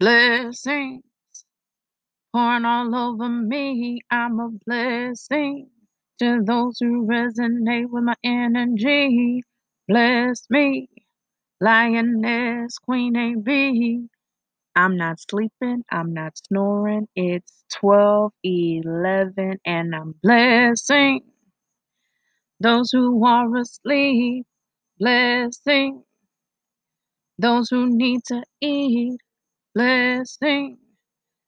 Blessings pouring all over me. I'm a blessing to those who resonate with my energy. Bless me, lioness, queen AB. I'm not sleeping, I'm not snoring. It's 12, 11, and I'm blessing those who are asleep. Blessing those who need to eat. Blessing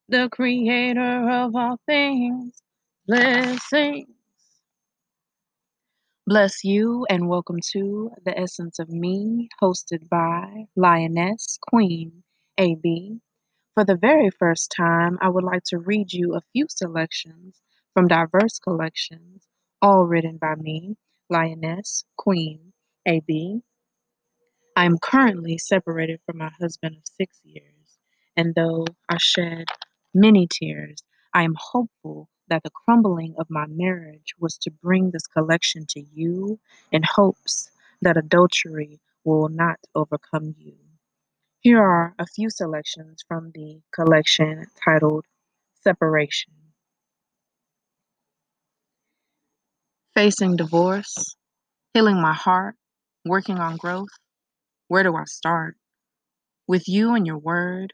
the creator of all things. Blessings. Bless you and welcome to The Essence of Me, hosted by Lioness Queen AB. For the very first time, I would like to read you a few selections from diverse collections, all written by me, Lioness Queen AB. I am currently separated from my husband of six years, and though I shed many tears, I am hopeful that the crumbling of my marriage was to bring this collection to you in hopes that adultery will not overcome you. Here are a few selections from the collection titled Separation. Facing divorce, healing my heart, working on growth. Where do I start? With you and your word,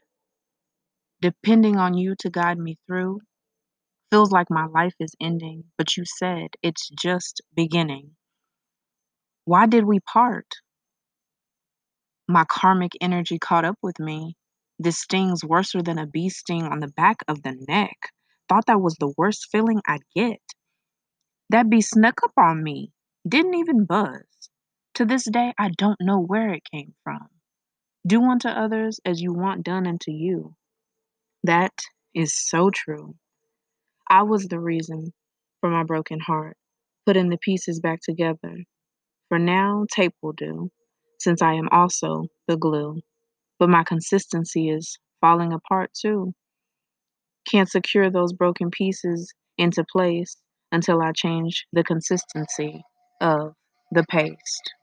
depending on you to guide me through. Feels like my life is ending, but you said it's just beginning. Why did we part? My karmic energy caught up with me. This stings worse than a bee sting on the back of the neck. Thought that was the worst feeling I'd get. That bee snuck up on me, didn't even buzz. To this day, I don't know where it came from. Do unto others as you want done unto you. That is so true. I was the reason for my broken heart, putting the pieces back together. For now, tape will do, since I am also the glue. But my consistency is falling apart too. Can't secure those broken pieces into place until I change the consistency of the paste.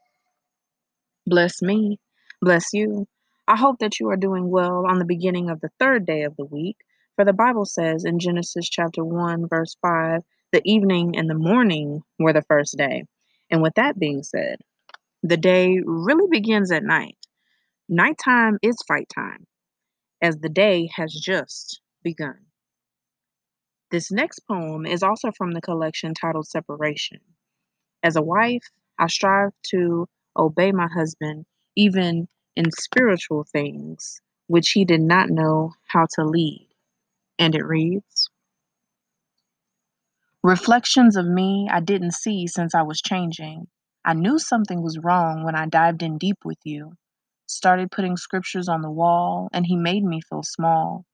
Bless me, bless you. I hope that you are doing well on the beginning of the third day of the week. For the Bible says in Genesis chapter 1, verse 5, the evening and the morning were the first day. And with that being said, the day really begins at night. Nighttime is fight time, as the day has just begun. This next poem is also from the collection titled Separation. As a wife, I strive to obey my husband even in spiritual things which he did not know how to lead. And it reads Reflections of me I didn't see since I was changing. I knew something was wrong when I dived in deep with you. Started putting scriptures on the wall, and he made me feel small.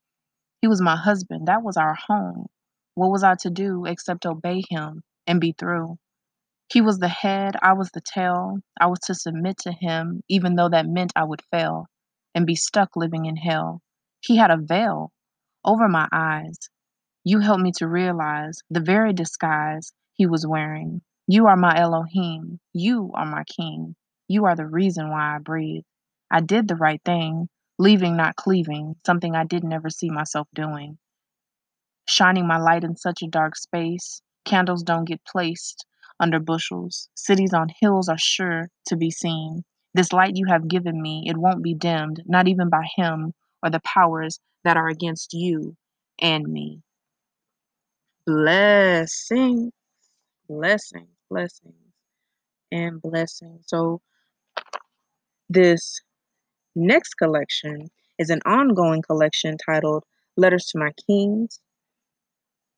He was my husband, that was our home. What was I to do except obey him and be through? He was the head, I was the tail. I was to submit to him, even though that meant I would fail and be stuck living in hell. He had a veil over my eyes. You helped me to realize the very disguise he was wearing. You are my Elohim. You are my king. You are the reason why I breathe. I did the right thing, leaving, not cleaving, something I didn't ever see myself doing. Shining my light in such a dark space, candles don't get placed under bushels. Cities on hills are sure to be seen. This light you have given me, it won't be dimmed, not even by him or the powers that are against you and me. Blessing, blessings, blessings, and blessings. So, this next collection is an ongoing collection titled Letters to My Kings.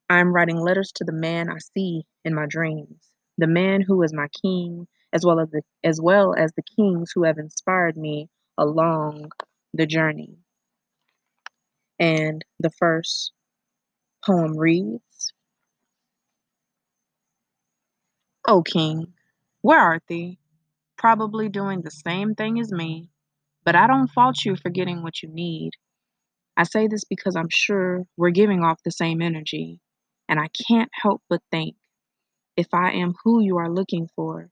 I'm writing letters to the man I see in my dreams, the man who is my king, as well as the as well as the kings who have inspired me along the journey. And the first poem reads, O King, where art thee? Probably doing the same thing as me, but I don't fault you for getting what you need. I say this because I'm sure we're giving off the same energy, and I can't help but think if I am who you are looking for,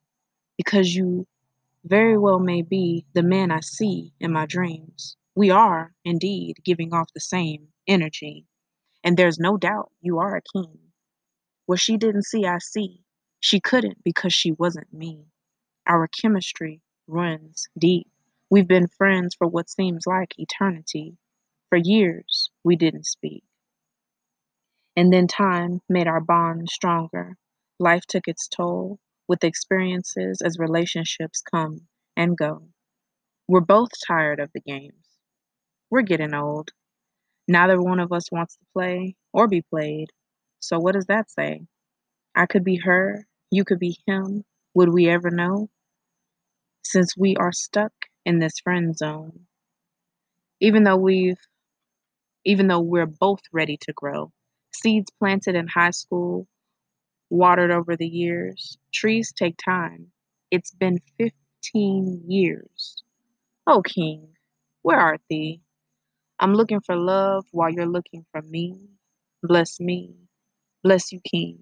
because you very well may be the man I see in my dreams. We are, indeed, giving off the same energy. And there's no doubt you are a king. What she didn't see, I see. She couldn't because she wasn't me. Our chemistry runs deep. We've been friends for what seems like eternity. For years, we didn't speak. And then time made our bond stronger. Life took its toll with experiences as relationships come and go. We're both tired of the games. We're getting old. Neither one of us wants to play or be played. So, what does that say? I could be her, you could be him. Would we ever know? Since we are stuck in this friend zone. Even though we've even though we're both ready to grow. Seeds planted in high school, watered over the years. Trees take time. It's been 15 years. Oh, King, where art thee? I'm looking for love while you're looking for me. Bless me. Bless you, King.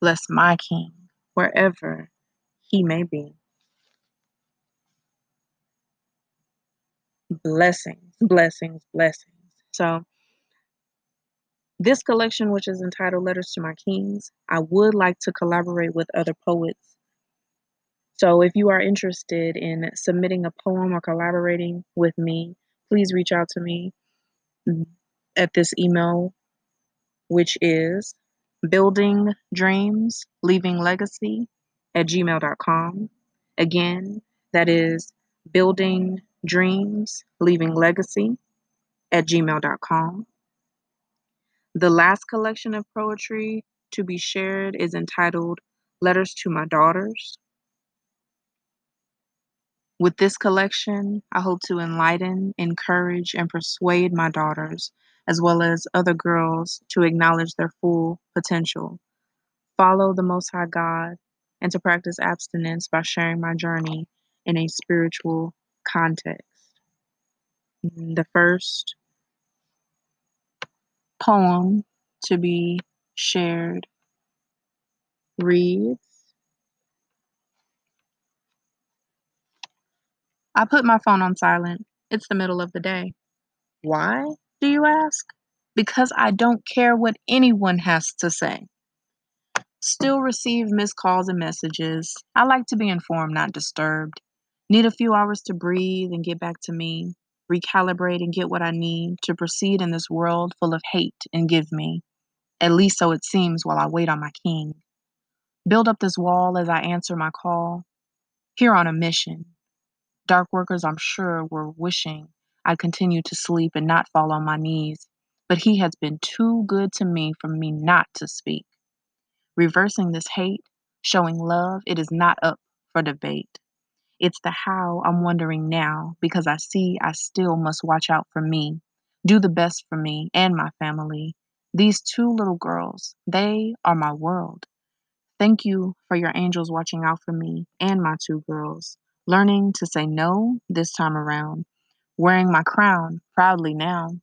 Bless my King, wherever he may be. Blessings, blessings, blessings. So, this collection, which is entitled Letters to My Kings, I would like to collaborate with other poets. So, if you are interested in submitting a poem or collaborating with me, please reach out to me at this email, which is building dreams, leaving legacy at gmail.com. Again, that is building dreams, leaving legacy at gmail.com. The last collection of poetry to be shared is entitled Letters to My Daughters. With this collection, I hope to enlighten, encourage, and persuade my daughters, as well as other girls, to acknowledge their full potential, follow the Most High God, and to practice abstinence by sharing my journey in a spiritual context. The first poem to be shared reads I put my phone on silent. It's the middle of the day. Why, do you ask? Because I don't care what anyone has to say. Still receive missed calls and messages. I like to be informed, not disturbed. Need a few hours to breathe and get back to me, recalibrate and get what I need to proceed in this world full of hate and give me. At least so it seems while I wait on my king. Build up this wall as I answer my call. Here on a mission. Dark workers, I'm sure, were wishing I'd continue to sleep and not fall on my knees, but he has been too good to me for me not to speak. Reversing this hate, showing love, it is not up for debate. It's the how I'm wondering now because I see I still must watch out for me, do the best for me and my family. These two little girls, they are my world. Thank you for your angels watching out for me and my two girls, learning to say no this time around, wearing my crown proudly now.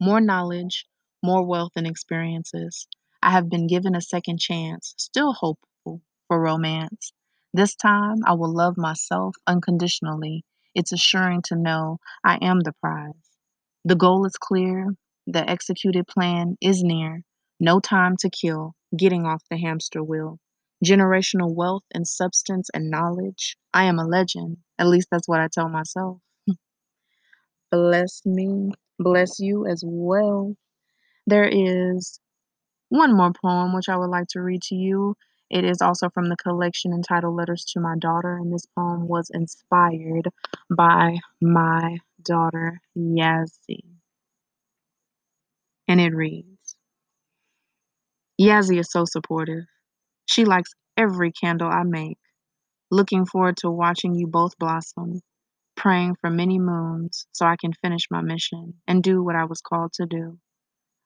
More knowledge, more wealth and experiences. I have been given a second chance, still hopeful for romance. This time I will love myself unconditionally. It's assuring to know I am the prize. The goal is clear, the executed plan is near. No time to kill, getting off the hamster wheel. Generational wealth and substance and knowledge. I am a legend. At least that's what I tell myself. Bless me, bless you as well. There is one more poem which I would like to read to you. It is also from the collection entitled Letters to My Daughter, and this poem was inspired by my daughter Yazzie. And it reads Yazzie is so supportive. She likes every candle I make. Looking forward to watching you both blossom, praying for many moons so I can finish my mission and do what I was called to do.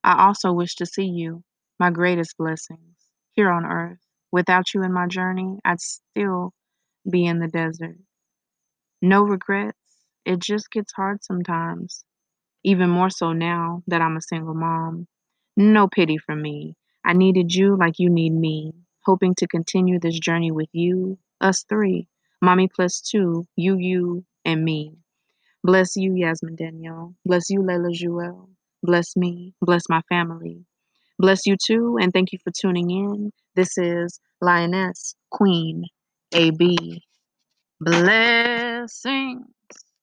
I also wish to see you, my greatest blessings, here on earth. Without you in my journey, I'd still be in the desert. No regrets. It just gets hard sometimes. Even more so now that I'm a single mom. No pity for me. I needed you like you need me, hoping to continue this journey with you, us three, mommy plus two, you, you, and me. Bless you, Yasmin Danielle. Bless you, Leila Jewel. Bless me. Bless my family. Bless you too, and thank you for tuning in. This is Lioness Queen AB. Blessing.